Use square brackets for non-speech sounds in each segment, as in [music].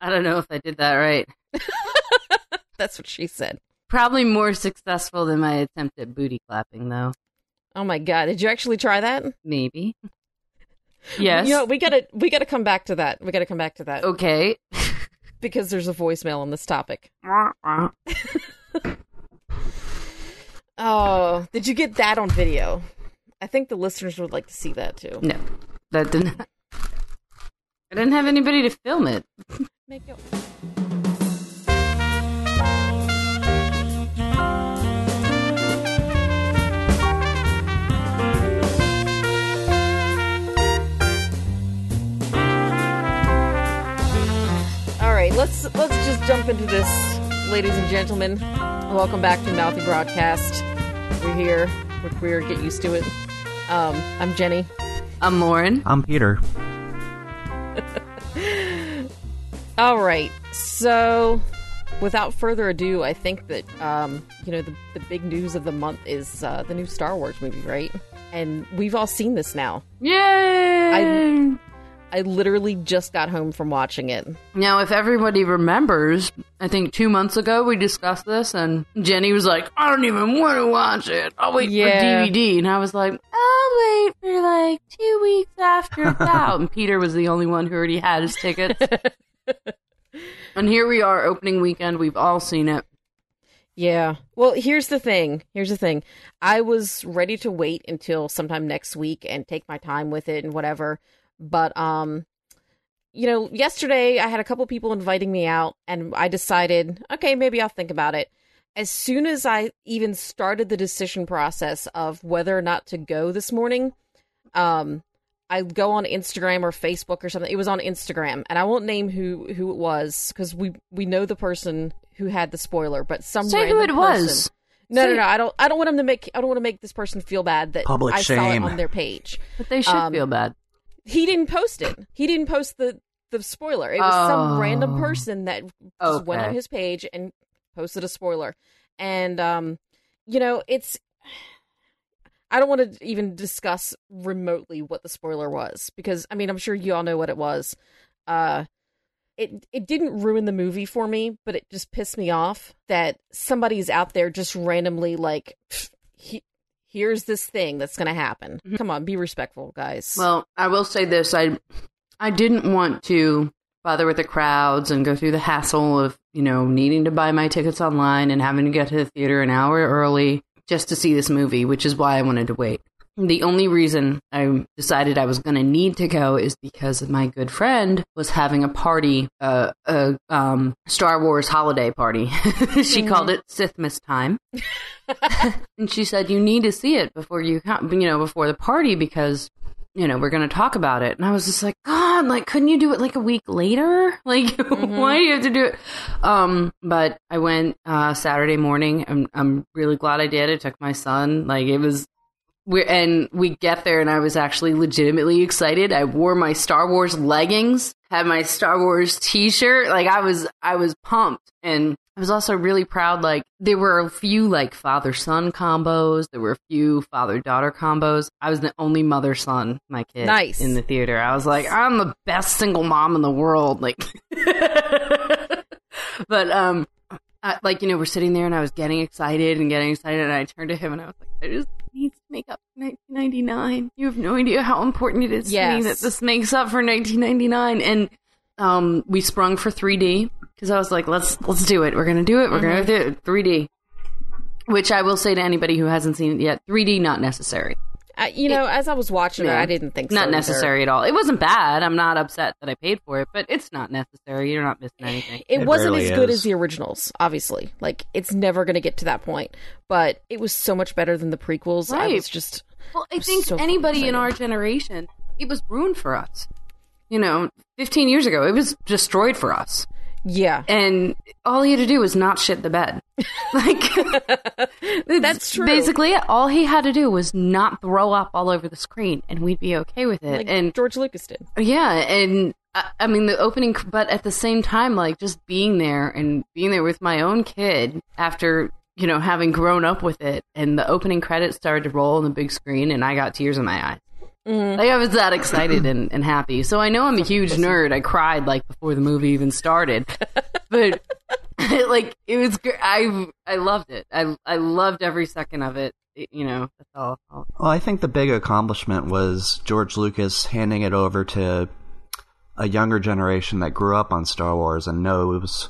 I don't know if I did that right. [laughs] That's what she said. Probably more successful than my attempt at booty clapping, though. Oh my god, did you actually try that? Maybe. [laughs] Yes. You know, we gotta we gotta come back to that. We gotta come back to that okay. [laughs] because there's a voicemail on this topic. Oh, did you get that on video? I think the listeners would like to see that too. No, that didn't. I didn't have anybody to film it. Make it. All right, let's let's just jump into this, ladies and gentlemen. Welcome back to Mouthy Broadcast. We're here. We're queer. Get used to it. Um, I'm Jenny. I'm Lauren. I'm Peter. All right. So, without further ado, I think that um, you know the the big news of the month is uh, the new Star Wars movie, right? And we've all seen this now. Yay! I literally just got home from watching it. Now, if everybody remembers, I think two months ago we discussed this, and Jenny was like, "I don't even want to watch it. I'll wait Yeah. for DVD." And I was like, "I'll wait for like two weeks after [laughs] out." And Peter was the only one who already had his tickets. [laughs] and here we are, opening weekend. We've all seen it. Yeah. Well, here's the thing. Here's the thing. I was ready to wait until sometime next week and take my time with it and whatever. But um you know, yesterday I had a couple people inviting me out and I decided, okay, maybe I'll think about it. As soon as I even started the decision process of whether or not to go this morning, um I go on Instagram or Facebook or something. It was on Instagram, and I won't name who who it was because we we know the person who had the spoiler, but some Say who random it was. No, Say- no, no. I don't. I don't want him to make. I don't want to make this person feel bad that Public I saw it shame. on their page. But they should Um, feel bad. He didn't post it. He didn't post the the spoiler. It was some Oh. random person that just went on his page and posted a spoiler. And um, you know, it's. I don't want to even discuss remotely what the spoiler was because I mean I'm sure you all know what it was. Uh, it it didn't ruin the movie for me, but it just pissed me off that somebody's out there just randomly like, "Pfft, he, here's this thing that's gonna happen. Come on, be respectful, guys. Well, I will say this: I I didn't want to bother with the crowds and go through the hassle of you know needing to buy my tickets online and having to get to the theater an hour early just to see this movie, which is why I wanted to wait. The only reason I decided I was going to need to go is because my good friend was having a party, uh, a um, Star Wars holiday party. [laughs] she called it Sithmas time. [laughs] [laughs] and she said you need to see it before you come, you know before the party because you know we're going to talk about it. And i was just like god like couldn't you do it like a week later? [laughs] Like why do you have to do it? Um but i went uh saturday morning. I'm i'm really glad i did. I took my son. Like it was we and we get there and i was actually legitimately excited. I wore my star wars leggings had my star wars t-shirt like i was i was pumped and I was also really proud. Like there were a few like father son combos. There were a few father daughter combos. I was the only mother son, my kid, Nice. in the theater. I was like, I'm the best single mom in the world. Like, [laughs] but um, I, like you know, we're sitting there and I was getting excited and getting excited, and I turned to him and I was like, I just need to make up 1999. You have no idea how important it is to me that this makes up for 1999. And um, we sprung for 3D because I was like, let's let's do it. We're gonna do it. We're gonna do it. 3D. Which I will say to anybody who hasn't seen it yet, 3D not necessary. I, you know, as I was watching it, I didn't think so Not either. necessary at all. It wasn't bad. I'm not upset that I paid for it, but it's not necessary. You're not missing anything. It, It wasn't barely as good as the originals, obviously. Like it's never going to get to that point, but it was so much better than the prequels. I was just Well, I think so anybody in our generation, it was ruined for us. You know, 15 years ago, it was destroyed for us. yeah. And all he had to do was not shit the bed. [laughs] like, [laughs] That's true. Basically, it. all he had to do was not throw up all over the screen, and we'd be okay with it. like and George Lucas did. yeah, and I, I mean the opening, but at the same time, like just being there and being there with my own kid after you know having grown up with it, and the opening credits started to roll on the big screen, and I got tears in my eyes. Mhm. Like I was that excited and, and happy. So I know I'm a huge nerd. I cried like before the movie even started, but [laughs] like it was. gr- I I loved it. I I loved every second of it. It- you know, that's all. all. Well, I think the big accomplishment was George Lucas handing it over to a younger generation that grew up on Star Wars and knows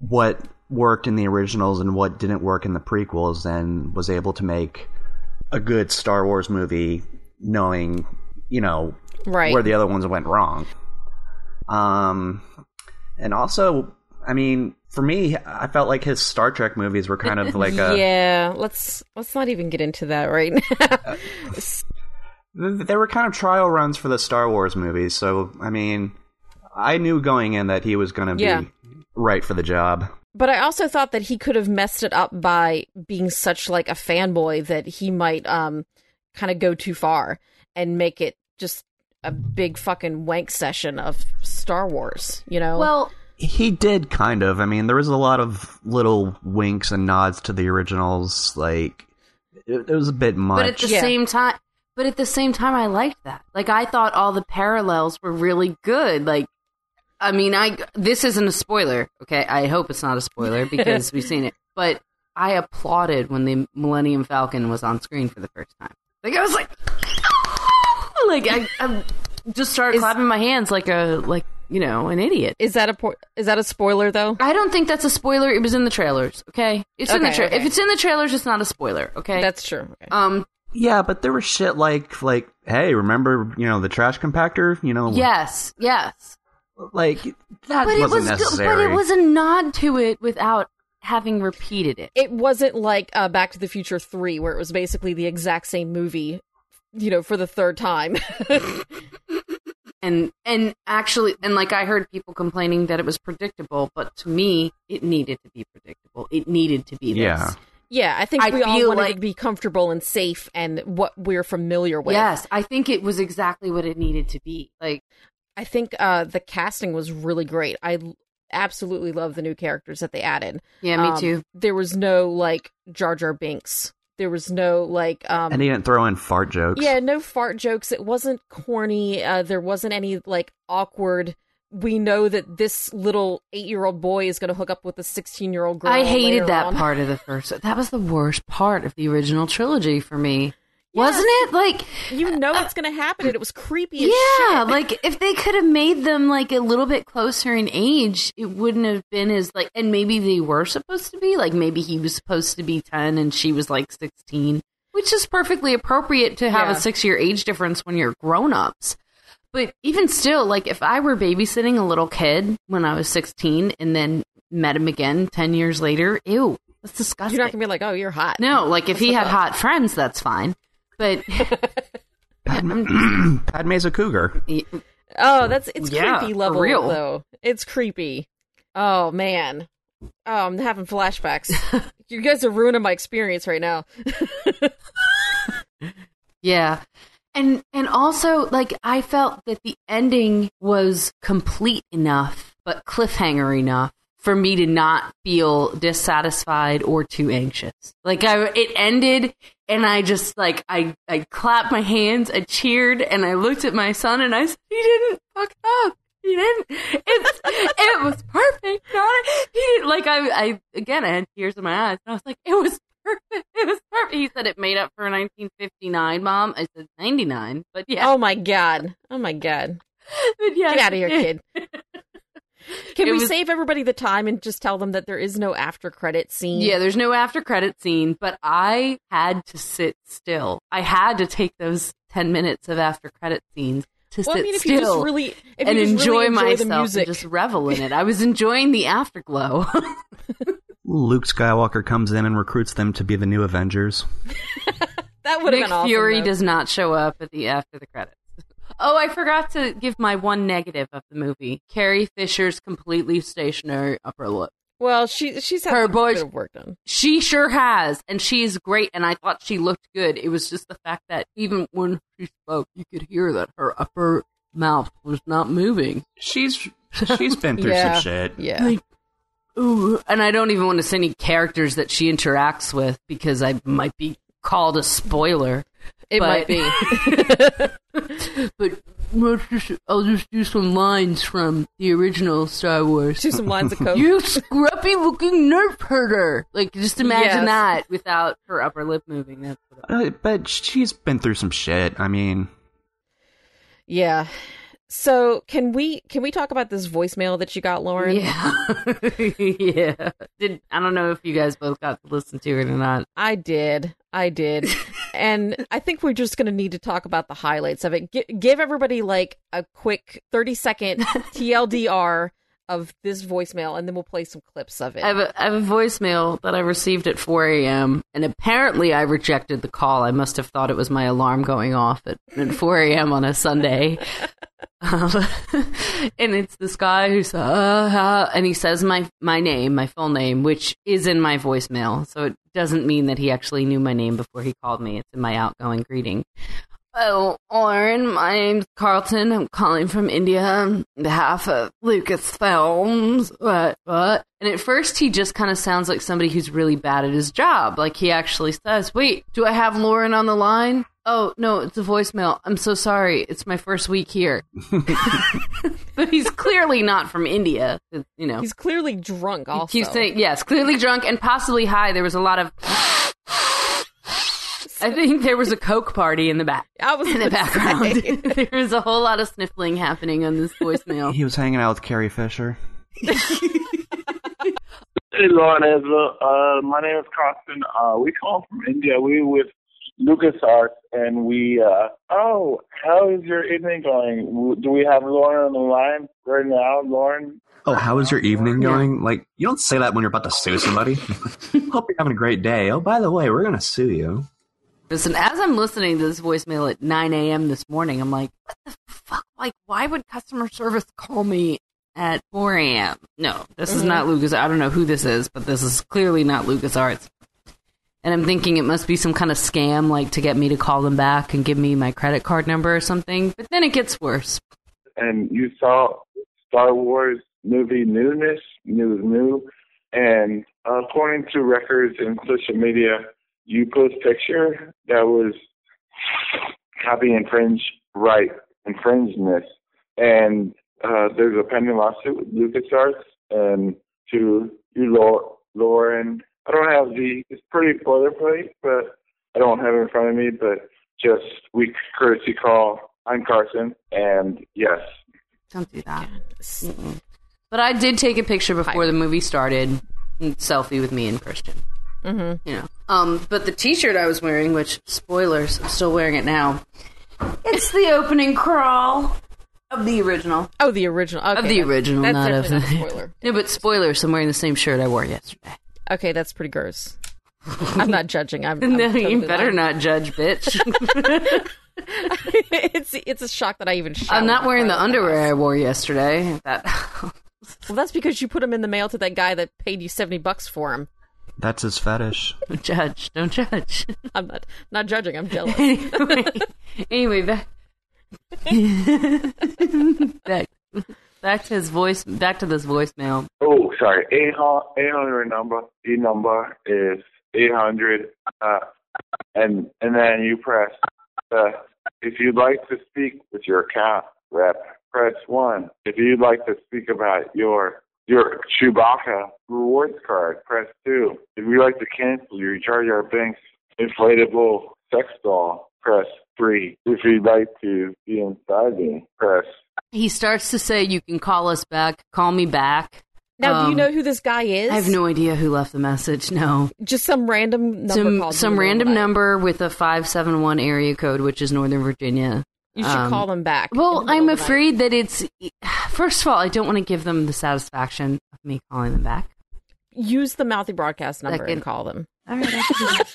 what worked in the originals and what didn't work in the prequels, and was able to make a good Star Wars movie knowing, you know, Right. where the other ones went wrong. Um, and also, I mean, for me, I felt like his Star Trek movies were kind of [laughs] like a yeah, let's let's not even get into that right now. [laughs] Th- They were kind of trial runs for the Star Wars movies, so I mean, I knew going in that he was going to be Yeah. right for the job. But I also thought that he could have messed it up by being such like a fanboy that he might um kind of go too far and make it just a big fucking wank session of Star Wars, you know? Well, He did kind of. I mean, there was a lot of little winks and nods to the originals. Like it, it was a bit much. but at the Yeah. same time, but at the same time, I liked that. Like I thought all the parallels were really good. Like, I mean, I this isn't a spoiler. Okay, I hope it's not a spoiler [laughs] because we've seen it. But I applauded when the Millennium Falcon was on screen for the first time. Like I was like, like I, I just started Is- clapping my hands like a like you know an idiot. is that a po- is that a spoiler though? I don't think that's a spoiler. It was in the trailers. Okay, it's in the Okay, tra- okay. if it's in the trailers, it's not a spoiler. Okay, That's true. Okay. um yeah, but there was shit like like, hey, remember you know the trash compactor? You know, yes, yes. Like that but it wasn't was good, necessary. but it was a nod to it without having repeated it. it wasn't like uh, Back to the Future 3 where it was basically the exact same movie, you know, for the third time. [laughs] And and actually and like I heard people complaining that it was predictable, but to me it needed to be predictable. It needed to be this. Yeah. yeah, I think I we all wanted like- to be comfortable and safe and what we're familiar with. Yes, I think it was exactly what it needed to be. Like I think uh, the casting was really great. I absolutely love the new characters that they added. yeah, me Um, too. There was no like Jar Jar Binks. There was no like um and he didn't throw in fart jokes. Yeah, no fart jokes. It wasn't corny. Uh, there wasn't any like awkward. We know that this little eight-year-old boy is going to hook up with a sixteen-year-old girl. I hated later that on. part of the first. That was the worst part of the original trilogy for me. Wasn't it? Like You know uh, it's going to happen, and it was creepy. Yeah, like if they could have made them like a little bit closer in age, it wouldn't have been as like. And maybe they were supposed to be like maybe he was supposed to be ten and she was like sixteen, which is perfectly appropriate to have Yeah. a six year age difference when you're grown ups. But even still, like if I were babysitting a little kid when I was sixteen and then met him again ten years later, ew, that's disgusting. you're not going to be like, "Oh, you're hot." no, like if he had up? hot friends, that's fine. But [laughs] Padme- [clears throat] Padme's a cougar. Oh, that's it's Yeah, creepy for level real. though. It's creepy. Oh man. Oh, I'm having flashbacks. [laughs] you guys are ruining my experience right now. [laughs] Yeah. And and also like I felt that the ending was complete enough but cliffhanger enough for me to not feel dissatisfied or too anxious. Like I it ended and I just like I I clapped my hands, I cheered and I looked at my son and I said he didn't fuck up. He didn't. It's it was perfect. Not he didn't like I I again I had tears in my eyes and I was like it was perfect. It was perfect. He said it made up for 1959, mom. I said 99, but yeah, Oh my god. Oh my god. but yeah. Get out of here, kid. [laughs] [laughs] Can It we was- save everybody the time and just tell them that there is no after credit scene? Yeah, there's no after credit scene, but I had to sit still. I had to take those 10 minutes of after credit scenes to Well, sit I mean, if still you just really if and you just enjoy really enjoy myself the music, and just revel in it. I was enjoying the afterglow. [laughs] [laughs] Luke Skywalker comes in and recruits them to be the new Avengers. that would have Nick been awesome. Fury though. does not show up at the after the credits. Oh, I forgot to give my one negative of the movie. Carrie Fisher's completely stationary upper lip. Well, she she's had Her some boys- bit work done. She sure has, and she's great. And I thought she looked good. It was just the fact that even when she spoke, you could hear that her upper mouth was not moving. She's she's been through [laughs] Yeah. some shit. Yeah. Like, ooh, and I don't even want to say any characters that she interacts with because I might be called a spoiler. It might be. [laughs] but let's just, I'll just do some lines from the original Star Wars. Do some lines of [laughs] coke. You scruffy looking nerf herder. Like, just imagine Yes. that without her upper lip moving. That's what Uh, but she's been through some shit. I mean, Yeah. So can we can we talk about this voicemail that you got, Lauren? Yeah. [laughs] yeah. Did I don't know if you guys both got to listen to it or not. I did. I did. [laughs] and I think we're just going to need to talk about the highlights of it. G- give everybody like a quick 30 second [laughs] TLDR of this voicemail and then we'll play some clips of it. I have, a, I have a voicemail that I received at 4 a.m. and apparently I rejected the call. I must have thought it was my alarm going off at, at 4 a.m. on a Sunday. Um, [laughs] and it's this guy who's uh, uh, and he says my my name, my full name, which is in my voicemail. So it doesn't mean that he actually knew my name before he called me. It's in my outgoing greeting. Oh, Lauren, my name's Carlton. I'm calling from India on behalf of Lucasfilms. What? What? And at first, he just kind of sounds like somebody who's really bad at his job. Like he actually says, "Wait, do I have Lauren on the line?" Oh no, it's a voicemail. I'm so sorry. It's my first week here. [laughs] but he's clearly not from India. You know, He's clearly drunk he also. keeps saying yes, clearly drunk and possibly high. There was a lot of. I think there was a coke party in the back [laughs] I was in the background. [laughs] there was a whole lot of sniffling happening on this voicemail. he was hanging out with Carrie Fisher. Hey, Lauren Ezra. Uh, my name is Carsten. Uh, we call from India. We with LucasArts, and we. Uh, oh, how is your evening going? Do we have Lauren on the line right now, Lauren? Oh, how is your evening going? Like, you don't say that when you're about to sue somebody. [laughs] Hope you're having a great day. Oh, by the way, we're gonna sue you. Listen, as I'm listening to this voicemail at 9 a.m. this morning, I'm like, what the fuck? Like, why would customer service call me at 4 a.m.? No, this is not Lucas. I don't know who this is, but this is clearly not LucasArts. And I'm thinking it must be some kind of scam, like to get me to call them back and give me my credit card number or something. But then it gets worse. And you saw Star Wars movie newness, news new, and according to records and social media, you post picture that was copy infringe right infringeness, and uh, there's a pending lawsuit with LucasArts and to you, Lauren. I don't have the. It's pretty boilerplate, but I don't have it in front of me. But just weak courtesy call. I'm Carson, and yes, Don't do that. But I did take a picture before the movie started, selfie with me and Christian. Mm-hmm. You know. Um, but the T-shirt I was wearing, which spoilers, I'm still wearing it now. It's the opening crawl of the original. Oh, the original. Okay, Of the original, That's not of the- spoiler. [laughs] No, but spoilers. I'm wearing the same shirt I wore yesterday. Okay, that's pretty gross. [laughs] I'm not judging. I'm, I'm no, totally you better lying. not judge, bitch. [laughs] it's it's a shock that I even. I'm not wearing the I left underwear I wore yesterday. That Well, that's because you put them in the mail to that guy that paid you seventy bucks for him. That's his fetish. don't [laughs] judge. Don't judge. I'm not not judging. I'm jealous. anyway, anyway, back, back, back to his voice. Back to this voicemail. Oh, sorry. 800, 800 number. The number is 800. Uh, and and then you press. Uh, if you'd like to speak with your account rep, press one. If you'd like to speak about your your Chewbacca rewards card, press two. If you'd like to cancel your Jar Jar inflatable sex doll, press three. If you'd like to be inside me, press He starts to say, "You can call us back. Call me back." Now, do you Um, know who this guy is? I have no idea who left the message. No, Just some random number some called some in the middle of random the number with a five seven one area code, which is Northern Virginia. You should um, call them back. Well, the I'm of night. afraid that it's. First of all, I don't want to give them the satisfaction of me calling them back. Use the mouthy broadcast number Second. and call them. All right, I [laughs] can do that.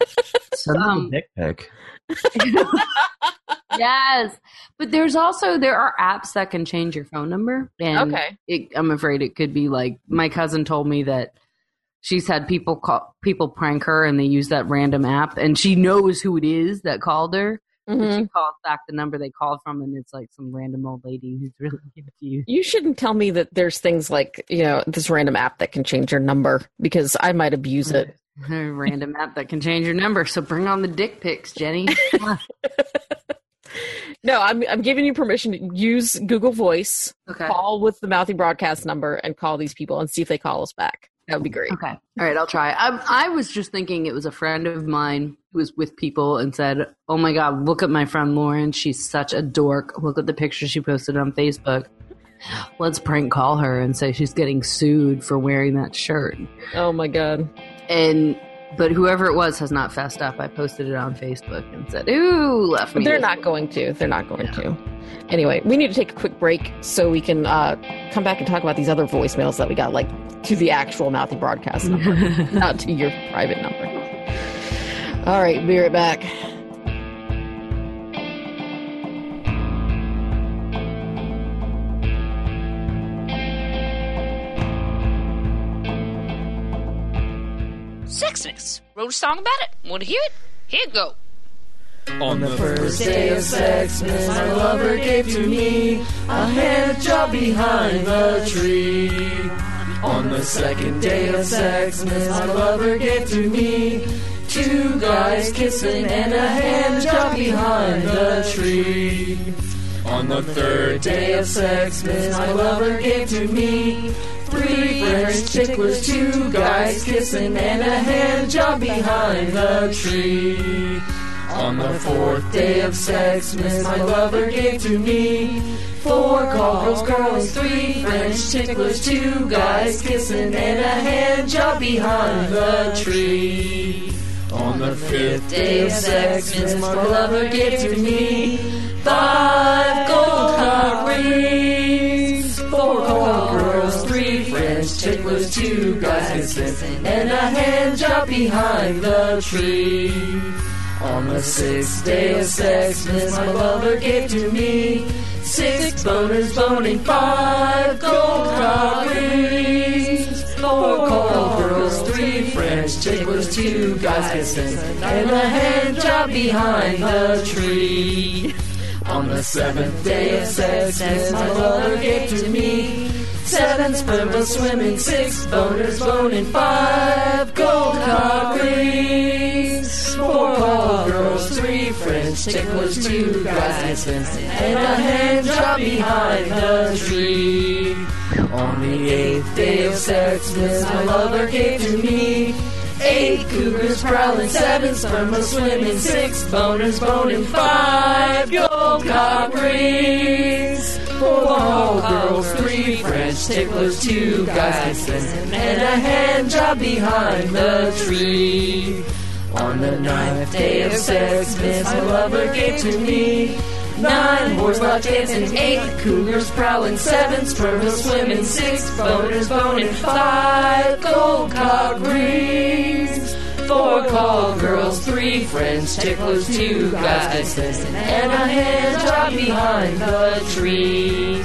Send them Um, a dick pic. [laughs] yes, but there's also there are apps that can change your phone number. And Okay. it, I'm afraid it could be like my cousin told me that she's had people call people prank her and they use that random app and she knows who it is that called her. Mhm. she calls back the number they called from and it's like some random old lady who's [laughs] really confused. You shouldn't tell me that there's things like you know this random app that can change your number because I might abuse it. [laughs] A random app that can change your number. So bring on the dick pics, Jenny. [laughs] No, I'm I'm giving you permission to use Google Voice, okay. call with the mouthy broadcast number, and call these people and see if they call us back. That would be great. Okay. All right, I'll try. I, I was just thinking it was a friend of mine who was with people and said, "Oh my God, look at my friend Lauren. She's such a dork. Look at the picture she posted on Facebook. Let's prank call her and say she's getting sued for wearing that shirt." Oh my god. And but whoever it was has not fessed up. I posted it on Facebook and said, "Ooh, left me." They're not going to. They're not going to. Anyway, we need to take a quick break so we can uh, come back and talk about these other voicemails that we got, like to the actual mouthy broadcast number, [laughs] not to your private number. All right, be right back. Sexiness. Wrote a song about it. Want to hear it? Here you go. On the first day of Sexmas, my lover gave to me a hand job behind the tree. On the second day of Sexmas, my lover gave to me two guys kissing and a hand job behind the tree. On the third day of Sexmas, my lover gave to me three French ticklers, two guys kissing and a hand job behind the tree. On the fourth day of Sexmas, my lover gave to me four call girls, three French ticklers, two guys kissing, and a hand job behind the tree. On the fifth day of Sexmas, my lover gave to me five gold cock rings, four call girls, three French ticklers, two guys kissing, and a hand job behind the tree. On the sixth day of Sexmas, my lover gave to me six boners boning, five gold rings, four call girls, three French ticklers, two guys kissing, and a hand job behind the tree. On the seventh day of Sexmas, my lover gave to me seven spermas swimming, six boners boning, five gold cock rings, four call girls, three French ticklers, two guys and a hand job behind the tree. On the eighth day of Sexmas, my lover gave to me Eight cougars prowling, seven spermas swimming, six boners boning, five gold rings, four ball girls, three French ticklers, two guys kissing, and a hand job behind the tree. On the ninth day of Sexmas, my lover gave to me Nine whores love dancing, eight cougars prowling, seven spermas swimming, six boners boning, five gold cock rings, four call girls, three friends, ticklers, two guys and a hand job behind the tree.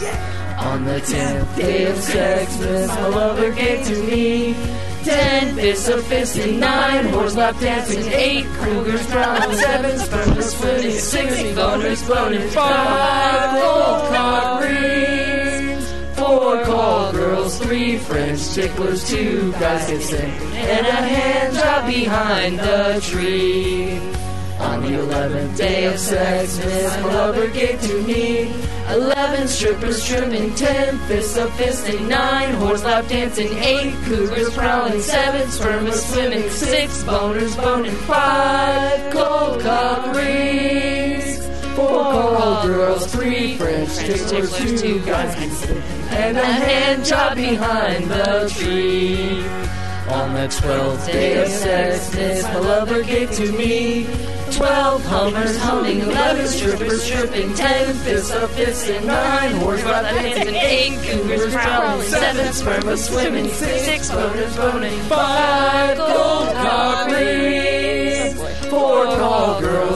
On the tenth day of Sexmas, my lover gave to me Ten fists of fisting, nine whores lap dancing, eight cougars drowning, seven spermas swimming, six boners floating, five gold cock four call girls, three French ticklers, two guys kissing, and a hand job behind the tree. On the eleventh day of Sexmas, my lover gave to me eleven strippers trimming, ten fists of fisting, nine whores lap dancing, eight cougars prowling, seven spermas swimming, six boners boning, five gold cock rings, four call girls, three French ticklers, two guys and a hand job behind the tree. On the twelfth day of Sexmas, my lover gave to me Twelve hummers humming, eleven strippers stripping, ten fists of fists and nine whores lap dancing, eight cougars prowling, seven spermas swimming, six boners boning, five gold cock rings, four call girls,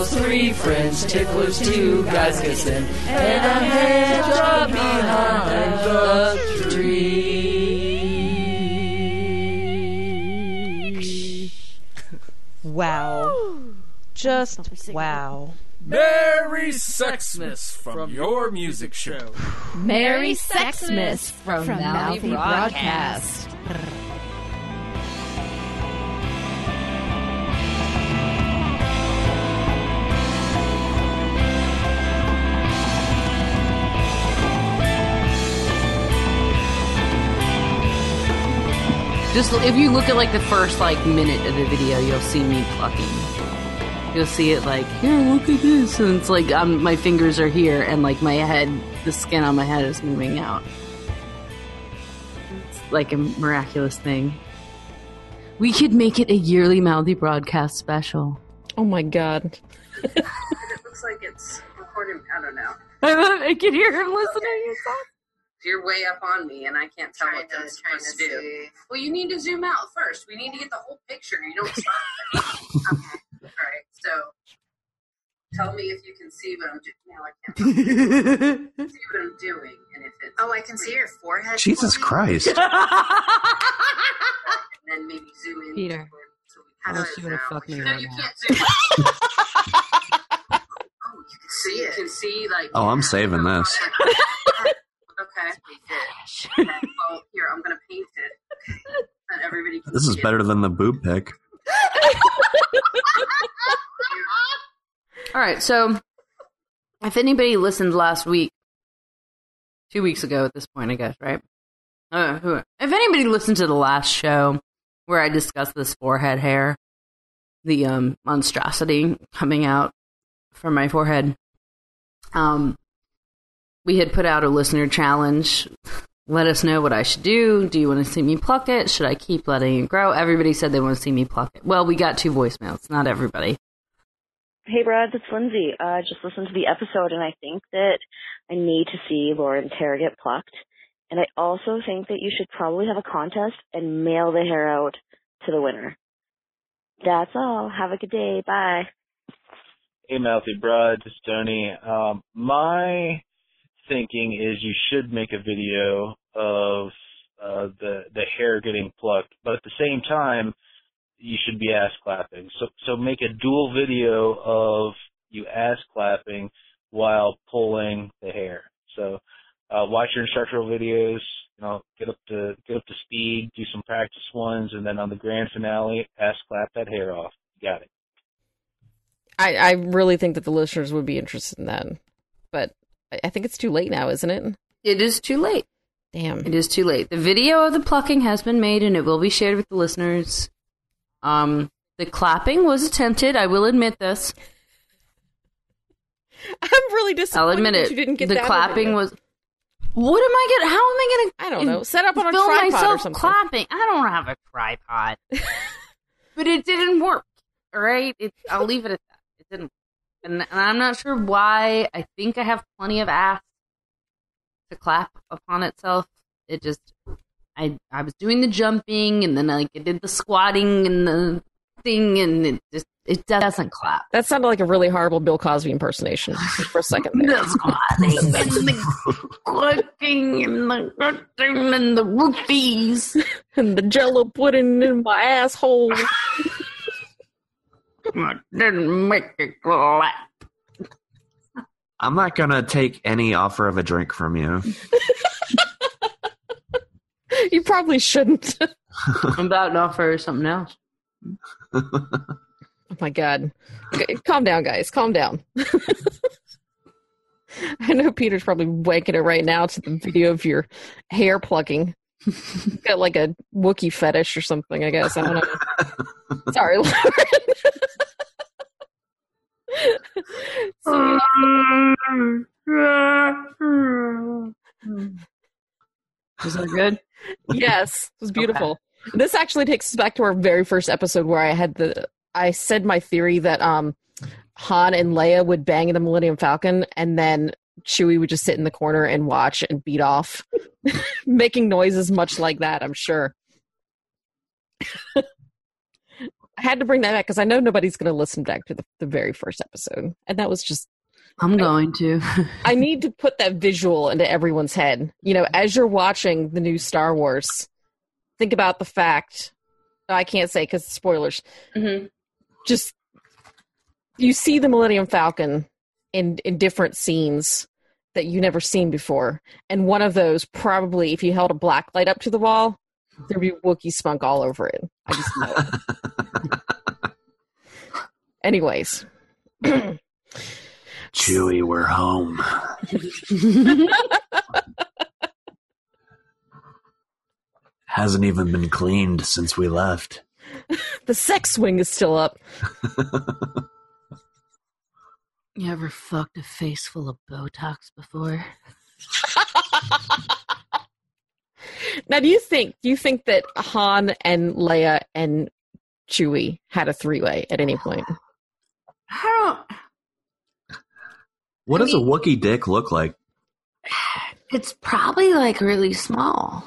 three French ticklers, two guys kissing, and a hand job behind the tree. Wow. Just wow. Merry Sexmas from your music show. Merry Sexmas from, Mouthy Broadcast. Just if you look at like the first like minute of the video, you'll see me plucking. You'll see it like here, look at this, and it's like um, my fingers are here, and like my head, the skin on my head is moving out. It's like a miraculous thing. We could make it a yearly Mouthy broadcast special. Oh my god. [laughs] It looks like it's recording. I don't know. [laughs] I can hear him listening. You're way up on me, and I can't tell what I'm supposed to do. Well, you need to zoom out first. We need to get the whole picture. You don't start. [laughs] okay. All right. So, tell me if you can see what I'm doing. Now I can't [laughs] see what I'm doing, and if it's. Oh, I can see your forehead. Jesus Christ. [laughs] and then maybe zoom in. Peter. So we I cut wish it you would have fucked me right you now. can't zoom. oh, you can see it. You can see like. Oh, I'm saving this. Okay. okay. [laughs] Well, here I'm gonna paint it, and everybody. Can This is see better than the boob pic. [laughs] All right. So, if anybody listened last week, two weeks ago at this point, I guess, right? Uh, who? If anybody listened to the last show where I discussed this forehead hair, the um monstrosity coming out from my forehead, um, we had put out a listener challenge. Let us know what I should do. Do you want to see me pluck it? Should I keep letting it grow? Everybody said they want to see me pluck it. Well, we got two voicemails, not everybody. Hey, Brad, it's Lindsay. Uh, just listened to the episode, and I think that I need to see Lauren and Tara get plucked. And I also think that you should probably have a contest and mail the hair out to the winner. That's all. Have a good day. Bye. Hey, Mouthy Brad, it's Tony. Um, my thinking is you should make a video of uh, the the hair getting plucked, but at the same time, you should be ass clapping. So so make a dual video of you ass clapping while pulling the hair. So uh, watch your instructional videos. You know, get up to get up to speed, do some practice ones, and then on the grand finale, ass clap that hair off. Got it. I, I really think that the listeners would be interested in that. But I- think it's too late now, isn't it? It is too late. Damn. It is too late. The video of the plucking has been made and it will be shared with the listeners. Um, the clapping was attempted. I will admit this. [laughs] I'm really disappointed I'll admit that it. you didn't get the clapping was. What am I gonna? How am I gonna? I don't know. Set up on a tripod or something. clapping. I don't have a tripod. [laughs] but it didn't work. All right, it, I'll leave it at that. And, and I'm not sure why. I think I have plenty of ass to clap upon itself. It just, I I was doing the jumping and then like I did the squatting and the thing and it just it doesn't clap. That sounded like a really horrible Bill Cosby impersonation for a second there. [laughs] The squatting and the clicking and the and the roofies. [laughs] and the jello pudding in my asshole. [laughs] didn't make it clap. I'm not gonna take any offer of a drink from you. [laughs] you probably shouldn't. [laughs] I'm about to offer something else. [laughs] Oh my god. Okay, calm down, guys. Calm down. I know Peter's probably wanking it right now to the video of your hair plucking. He's got like a Wookiee fetish or something, I guess. I don't know. [laughs] Sorry, Lauren. So- Was that good? yes, it was beautiful. This actually takes us back to our very first episode where I had the I said my theory that um Han and Leia would bang the Millennium Falcon and then Chewie would just sit in the corner and watch and beat off, [laughs] making noises much like that, I'm sure. [laughs] I had to bring that back because I know nobody's going to listen back to the, the very first episode. And that was just I'm going to. [laughs] I need to put that visual into everyone's head. You know, as you're watching the new Star Wars, think about the fact. I can't say because spoilers. Mhm. Just you see the Millennium Falcon in in different scenes that you never seen before, and one of those probably, if you held a black light up to the wall, there'd be Wookiee spunk all over it. I just know. [laughs] Anyways. [clears throat] Chewie, we're home. [laughs] Hasn't even been cleaned since we left. [laughs] The sex swing is still up. You ever fucked a face full of Botox before? [laughs] Now, do you think do you think that Han and Leia and Chewie had a three way at any point? I don't. What does a Wookiee dick look like? [sighs] It's probably like really small.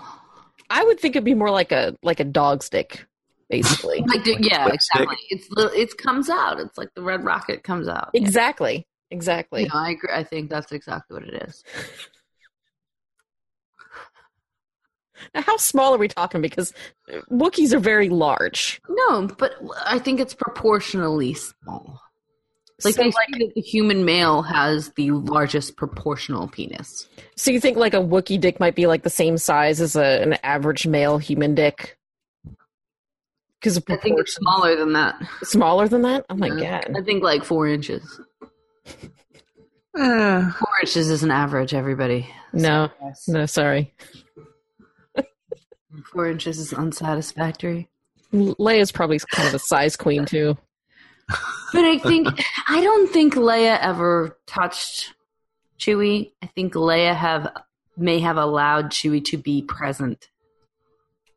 I would think it'd be more like a like a dog stick, basically. Like, the- yeah, lipstick? exactly. It's it comes out. It's like the red rocket comes out. exactly. Exactly. No, I agree. I think that's exactly what it is. [laughs] Now, how small are we talking? Because uh, Wookiees are very large. No, but I think it's proportionally small. Like So, they like- say that the human male has the largest proportional penis. So you think like a Wookiee dick might be like the same size as a, an average male human dick? Because I think it's smaller than that. smaller than that. Oh my Yeah. god! I think like four inches. [laughs] Eh, Four inches is an average, everybody. No, Yes. no, sorry. [laughs] Four inches is unsatisfactory. Leia's probably kind of a size queen too. [laughs] But I think I don't think Leia ever touched Chewie. I think Leia have may have allowed Chewie to be present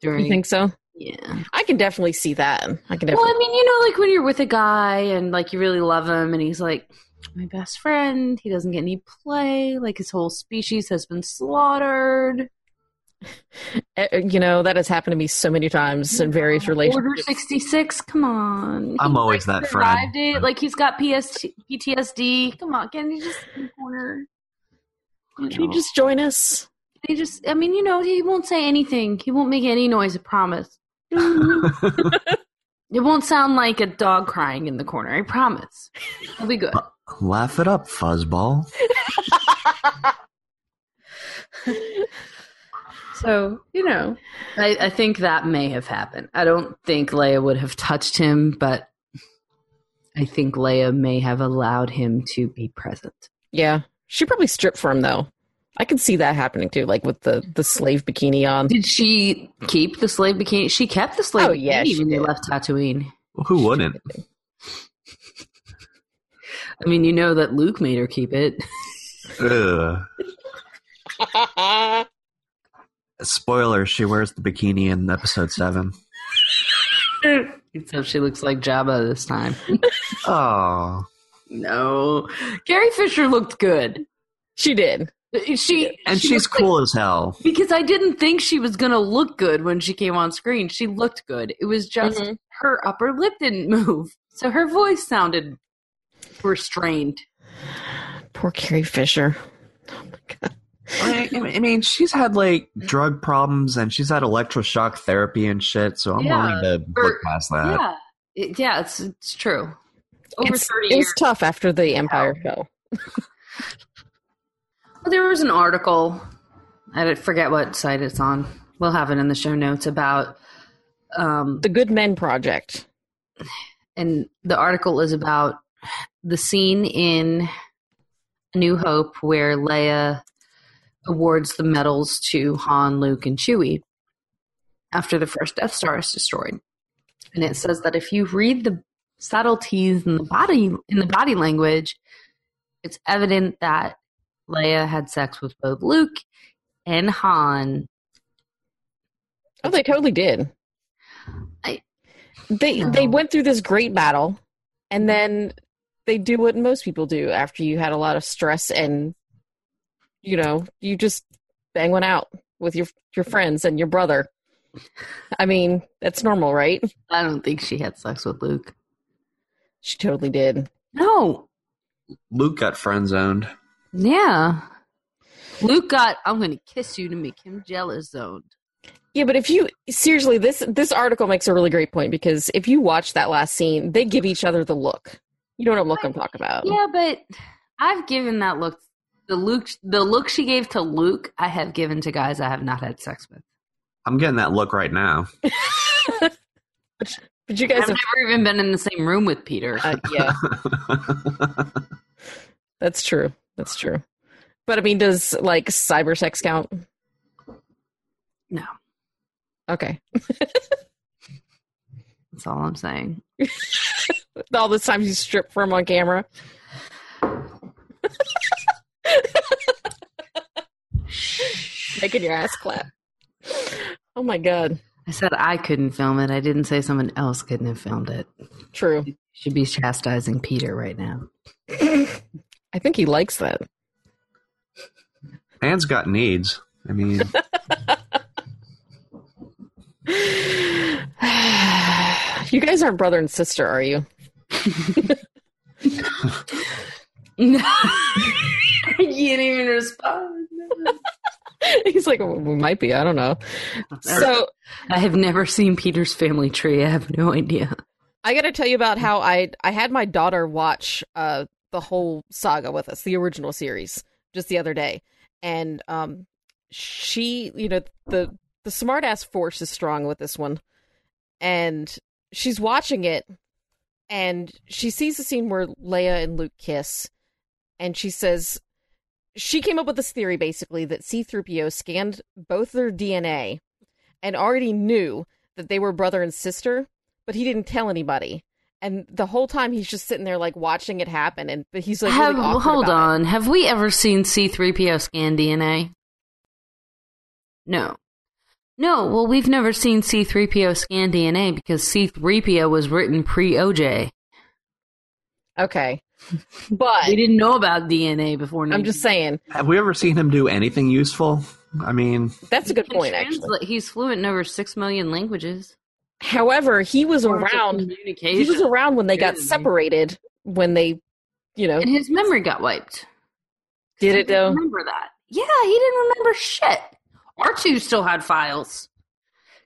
during. You think so? Yeah. I can definitely see that. I can definitely. Well. I mean, you know, like when you're with a guy and like you really love him, and he's like my best friend. He doesn't get any play. Like his whole species has been slaughtered. Uh, [laughs] you know that has happened to me so many times in various relationships. Order relationships. sixty six. Come on. I'm He, always like, that friend. survived It. Like he's got PS- PTSD. Come on, can you just in the corner? You Can you know. just join us? He just, I mean, you know, he won't say anything. He won't make any noise, I promise. [laughs] it won't sound like a dog crying in the corner, I promise. It'll be good. [laughs] Laugh it up, fuzzball. [laughs] So, you know, I, I think that may have happened. I don't think Leia would have touched him, but I think Leia may have allowed him to be present. Yeah, she probably stripped for him though. I can see that happening too, like with the the slave bikini on. Did she keep the slave bikini? She kept the slave Oh, bikini yeah, she when they left Tatooine. Well, who wouldn't? I mean, you know that Luke made her keep it. [laughs] Spoiler: She wears the bikini in episode seven. Except she looks like Jabba this time. [laughs] Oh, no. Carrie Fisher looked good. she did. She and she she's looked like- cool as hell. because I didn't think she was gonna look good when she came on screen. She looked good. It was just Mhm. her upper lip didn't move, so her voice sounded restrained. Poor Carrie Fisher. Oh my god. I I mean, she's had like drug problems and she's had electroshock therapy and shit. So I'm Yeah. willing to Or- look past that. yeah, It- yeah, it's it's true. Over It's, thirty it years. was tough after the Empire show. [laughs] There was an article. I forget what site it's on. We'll have it in the show notes about um, The Good Men Project. and the article is about the scene in New Hope where Leia awards the medals to Han, Luke, and Chewie after the first Death Star is destroyed. And it says that if you read the subtleties in the body in the body language, it's evident that Leia had sex with both Luke and Han. Oh, they totally did. I- they No. they went through this great battle, and then they do what most people do after you had a lot of stress and you know you just bang one out with your your friends and your brother. I mean, that's normal, right? I don't think she had sex with Luke. She totally did. No. Luke got friend zoned. Yeah. Luke got I'm gonna kiss you to make him jealous zoned. Yeah, but if you seriously, this this article makes a really great point because if you watch that last scene, they give each other the look. You know what look I'm talking about? Yeah, but I've given that look the Luke the look she gave to Luke, I have given to guys I have not had sex with. I'm getting that look right now. [laughs] [laughs] But you guys I've have, never even been in the same room with Peter. uh, yeah, [laughs] that's true. That's true. But I mean, does like cyber sex count? no. Okay. [laughs] That's all I'm saying. [laughs] All this time he's stripped from on camera. [laughs] Making your ass clap. Oh my god. I said I couldn't film it. I didn't say someone else couldn't have filmed it. True. Should be chastising Peter right now. I think he likes that. Man's got needs. I mean, [laughs] you guys aren't brother and sister, are you? No You can't even respond. [laughs] He's like, well, we might be. I don't know. So I have never seen Peter's family tree. I have no idea. I got to tell you about how I I had my daughter watch uh the whole saga with us, the original series, just the other day, and um she, you know, the the smartass force is strong with this one, and she's watching it, and she sees the scene where Leia and Luke kiss, and she says she came up with this theory basically that C3PO scanned both their DNA and already knew that they were brother and sister, but he didn't tell anybody. And the whole time he's just sitting there like watching it happen, and he's like, Have, really awkward hold about it. on. Have we ever seen C3PO scan DNA? No. No, well, we've never seen C3PO scan DNA because C3PO was written pre OJ. Okay, but We didn't know about DNA before. I'm just saying have we ever seen him do anything useful? I mean, that's a good He can point. Actually, He's fluent in over six million languages. However, he was around. He was around when they got separated. When they, you know, and his memory got wiped. did it though. Remember that? Yeah, he didn't remember shit. R two still had files.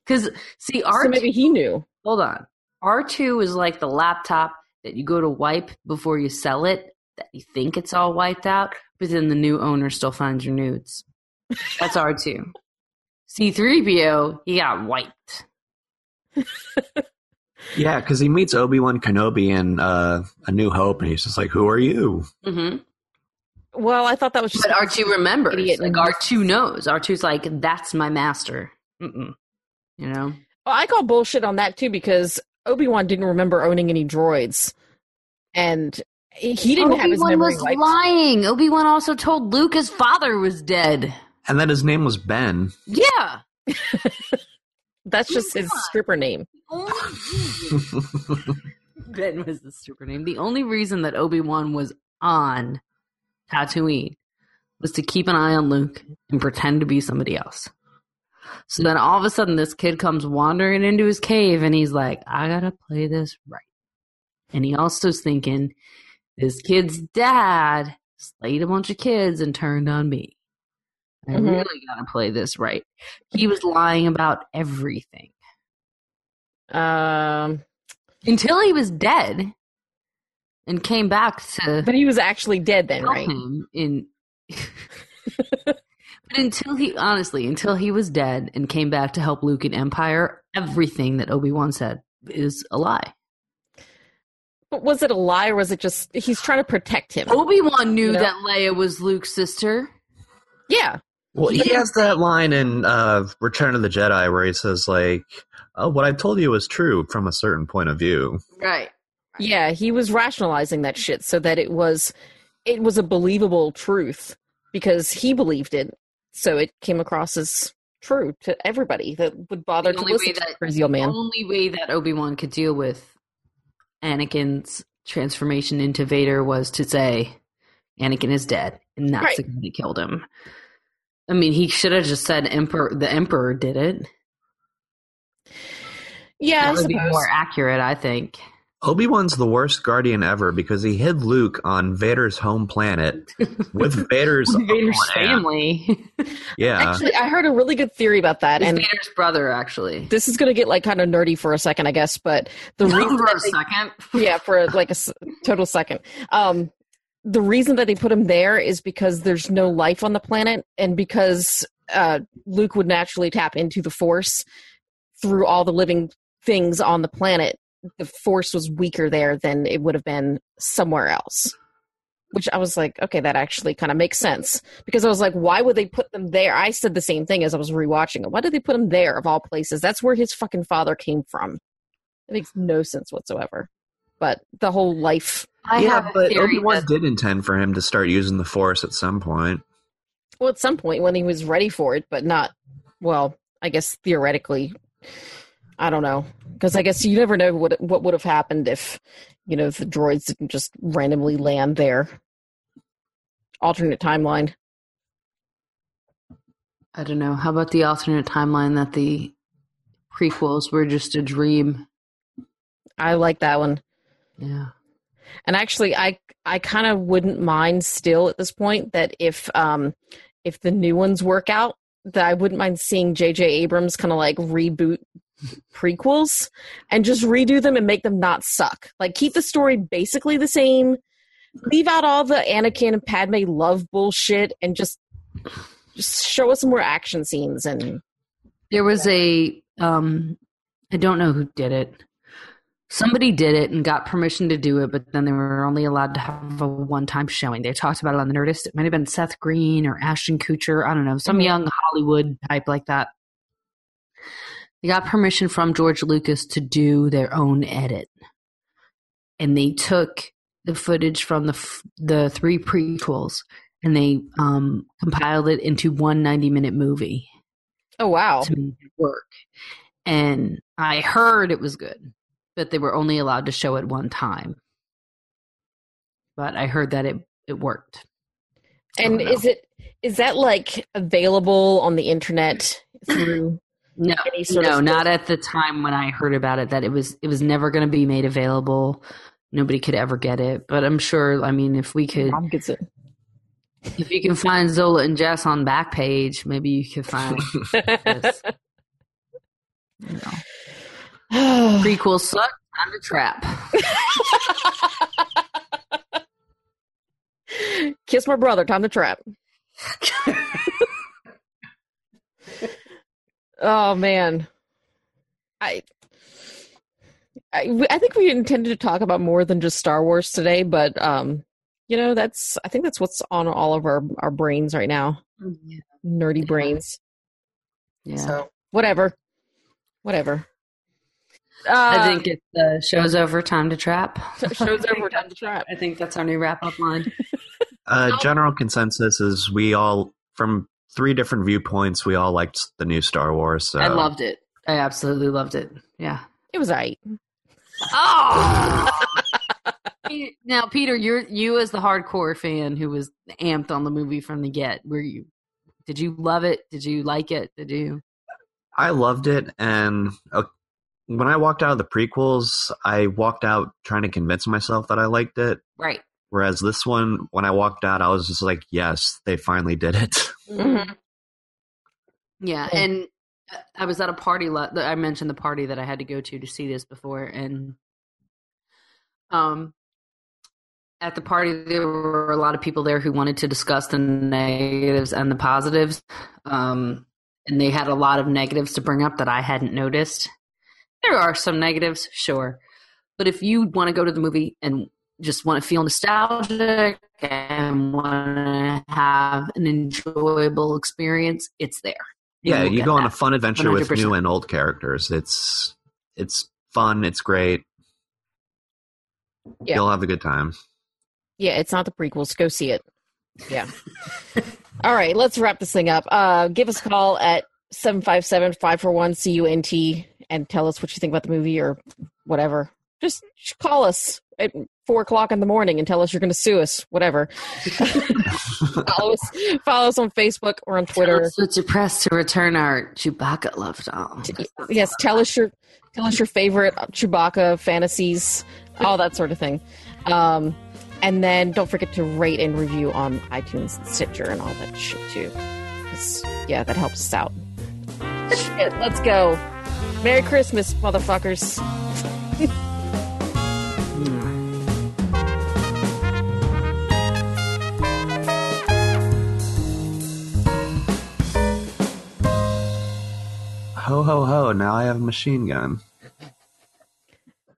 Because see, R So maybe he knew. hold on, R two is like the laptop that you go to wipe before you sell it. That you think it's all wiped out, but then the new owner still finds your nudes. That's R two. C three PO, he got wiped. [laughs] yeah, because he meets Obi Wan Kenobi in uh, A New Hope, and he's just like, "Who are you?" Mm-hmm. Well, I thought that was just. But R two remembers. Idiot. Like R two knows. R 2s like that's my master. Mm-mm. You know. Well, I call bullshit on that too because Obi Wan didn't remember owning any droids, and he didn't have his Obi-Wan memory was wiped. lying. Obi Wan also told Luke his father was dead. And then his name was Ben. Yeah. [laughs] That's just his stripper name. [laughs] ben was the stripper name. The only reason that Obi Wan was on Tatooine was to keep an eye on Luke and pretend to be somebody else. So then all of a sudden, this kid comes wandering into his cave and he's like, I gotta play this right. And he also is thinking, this kid's dad slayed a bunch of kids and turned on me. I Mhm. really gotta play this right. He was lying about everything Um, until he was dead and came back to but he was actually dead then, right? in [laughs] but until he honestly until he was dead and came back to help luke in empire everything that obi-wan said is a lie But was it a lie or was it just he's trying to protect him? obi-wan knew You know? that leia was luke's sister Yeah, Well, he has that line in uh, Return of the Jedi where he says, like, oh, what I told you was true from a certain point of view. right yeah, he was rationalizing that shit so that it was it was a believable truth because he believed it, so it came across as true to everybody that would bother The to listen way to that- crazy old man. the only way that obi-wan could deal with anakin's transformation into vader was to say anakin is dead and that's Right. the guy that killed him i mean he should have just said emperor the emperor did it Yeah, I that would be more accurate, I think. Obi Wan's the worst guardian ever because he hid Luke on Vader's home planet with [laughs] Vader's, Vader's uncle and aunt. family. [laughs] Yeah. Actually, I heard a really good theory about that, It's and Vader's brother, actually. this is going to get like kind of nerdy for a second, I guess. But the reason [laughs] For a they- second. yeah, for like a total second. Um, the reason that they put him there is because there's no life on the planet, and because uh, Luke would naturally tap into the Force through all the living things on the planet. The Force was weaker there than it would have been somewhere else. which I was like, okay, that actually kind of makes sense because I was like, why would they put them there? I said the same thing as I was rewatching it. Why did they put them there of all places? That's where his fucking father came from. It makes no sense whatsoever. But the whole life. I yeah, have but Obi Wan that- did intend for him to start using the Force at some point. Well, at some point when he was ready for it, but not. Well, I guess theoretically, I don't know because I guess you never know what what would have happened if you know the droids didn't just randomly land there. Alternate timeline. I don't know. How about the alternate timeline that the prequels were just a dream? I like that one. Yeah. And actually, I I kind of wouldn't mind still at this point that if um if the new ones work out, that I wouldn't mind seeing J.J. Abrams kind of like reboot prequels and just redo them and make them not suck. Like keep the story basically the same, leave out all the Anakin and Padme love bullshit, and just just show us some more action scenes and There was a um I don't know who did it. Somebody did it and got permission to do it, but then they were only allowed to have a one time showing. They talked about it on the Nerdist. It might have been Seth Green or Ashton Kutcher. I don't know, some young Hollywood type like that. They got permission from George Lucas to do their own edit, and they took the footage from the f- the three prequels and they um, compiled it into one 90 minute movie oh wow, to make it work. And I heard it was good, but they were only allowed to show it one time. But I heard that it it worked. and is it is that like available on the internet [clears throat] through? No, Any sort no, not at the time when I heard about it. That it was it was never going to be made available. Nobody could ever get it. But I'm sure. I mean, if we could, Mom gets it. if you can find Zola and Jess on Backpage, maybe you could find [laughs] this. You know. [sighs] Prequels suck. Time to trap. [laughs] Kiss my brother. Time to trap. [laughs] oh man, I, I, I think we intended to talk about more than just Star Wars today, but um, you know, that's I think that's what's on all of our our brains right now. Nerdy brains. Yeah. So whatever, whatever. I Uh, think it's the show's over. Time to trap. [laughs] show's over. Time to trap. I think that's our new wrap up line. [laughs] Uh, general consensus is we all, from three different viewpoints, we all liked the new Star Wars. So I loved it. I absolutely loved it. Yeah. It was alright. Oh. [laughs] now, Peter, you're you as the hardcore fan who was amped on the movie from the get. Were you? Did you love it? Did you like it? Did you? I loved it, and uh, when I walked out of the prequels, I walked out trying to convince myself that I liked it. Right. Whereas this one, when I walked out, I was just like, "Yes, they finally did it." [laughs] Mm-hmm. Yeah, and uh, I was at a party. la- I mentioned the party that I had to go to to see this before, and um, at the party there were a lot of people there who wanted to discuss the negatives and the positives, um, and they had a lot of negatives to bring up that I hadn't noticed. There are some negatives, sure, but if you want to go to the movie and just want to feel nostalgic and want to have an enjoyable experience, it's there. yeah, you get go on a fun adventure with 100%. new and old characters. It's it's fun. It's great. Yeah. You'll have a good time. Yeah, it's not the prequels. Go see it. Yeah. [laughs] All right, let's wrap this thing up. Uh, give us a call at 757-541-CUNT and tell us what you think about the movie or whatever. Just call us at four o'clock in the morning and tell us you're going to sue us. Whatever. [laughs] follow us. Follow us on Facebook or on Twitter. So depressed to return our Chewbacca love doll. Yes, tell us your tell us your favorite Chewbacca fantasies, all that sort of thing. Um, and then don't forget to rate and review on iTunes and Stitcher and all that shit too. 'Cause, yeah, that helps us out. Shit, let's go. Merry Christmas, motherfuckers. Ho ho ho! Now I have a machine gun.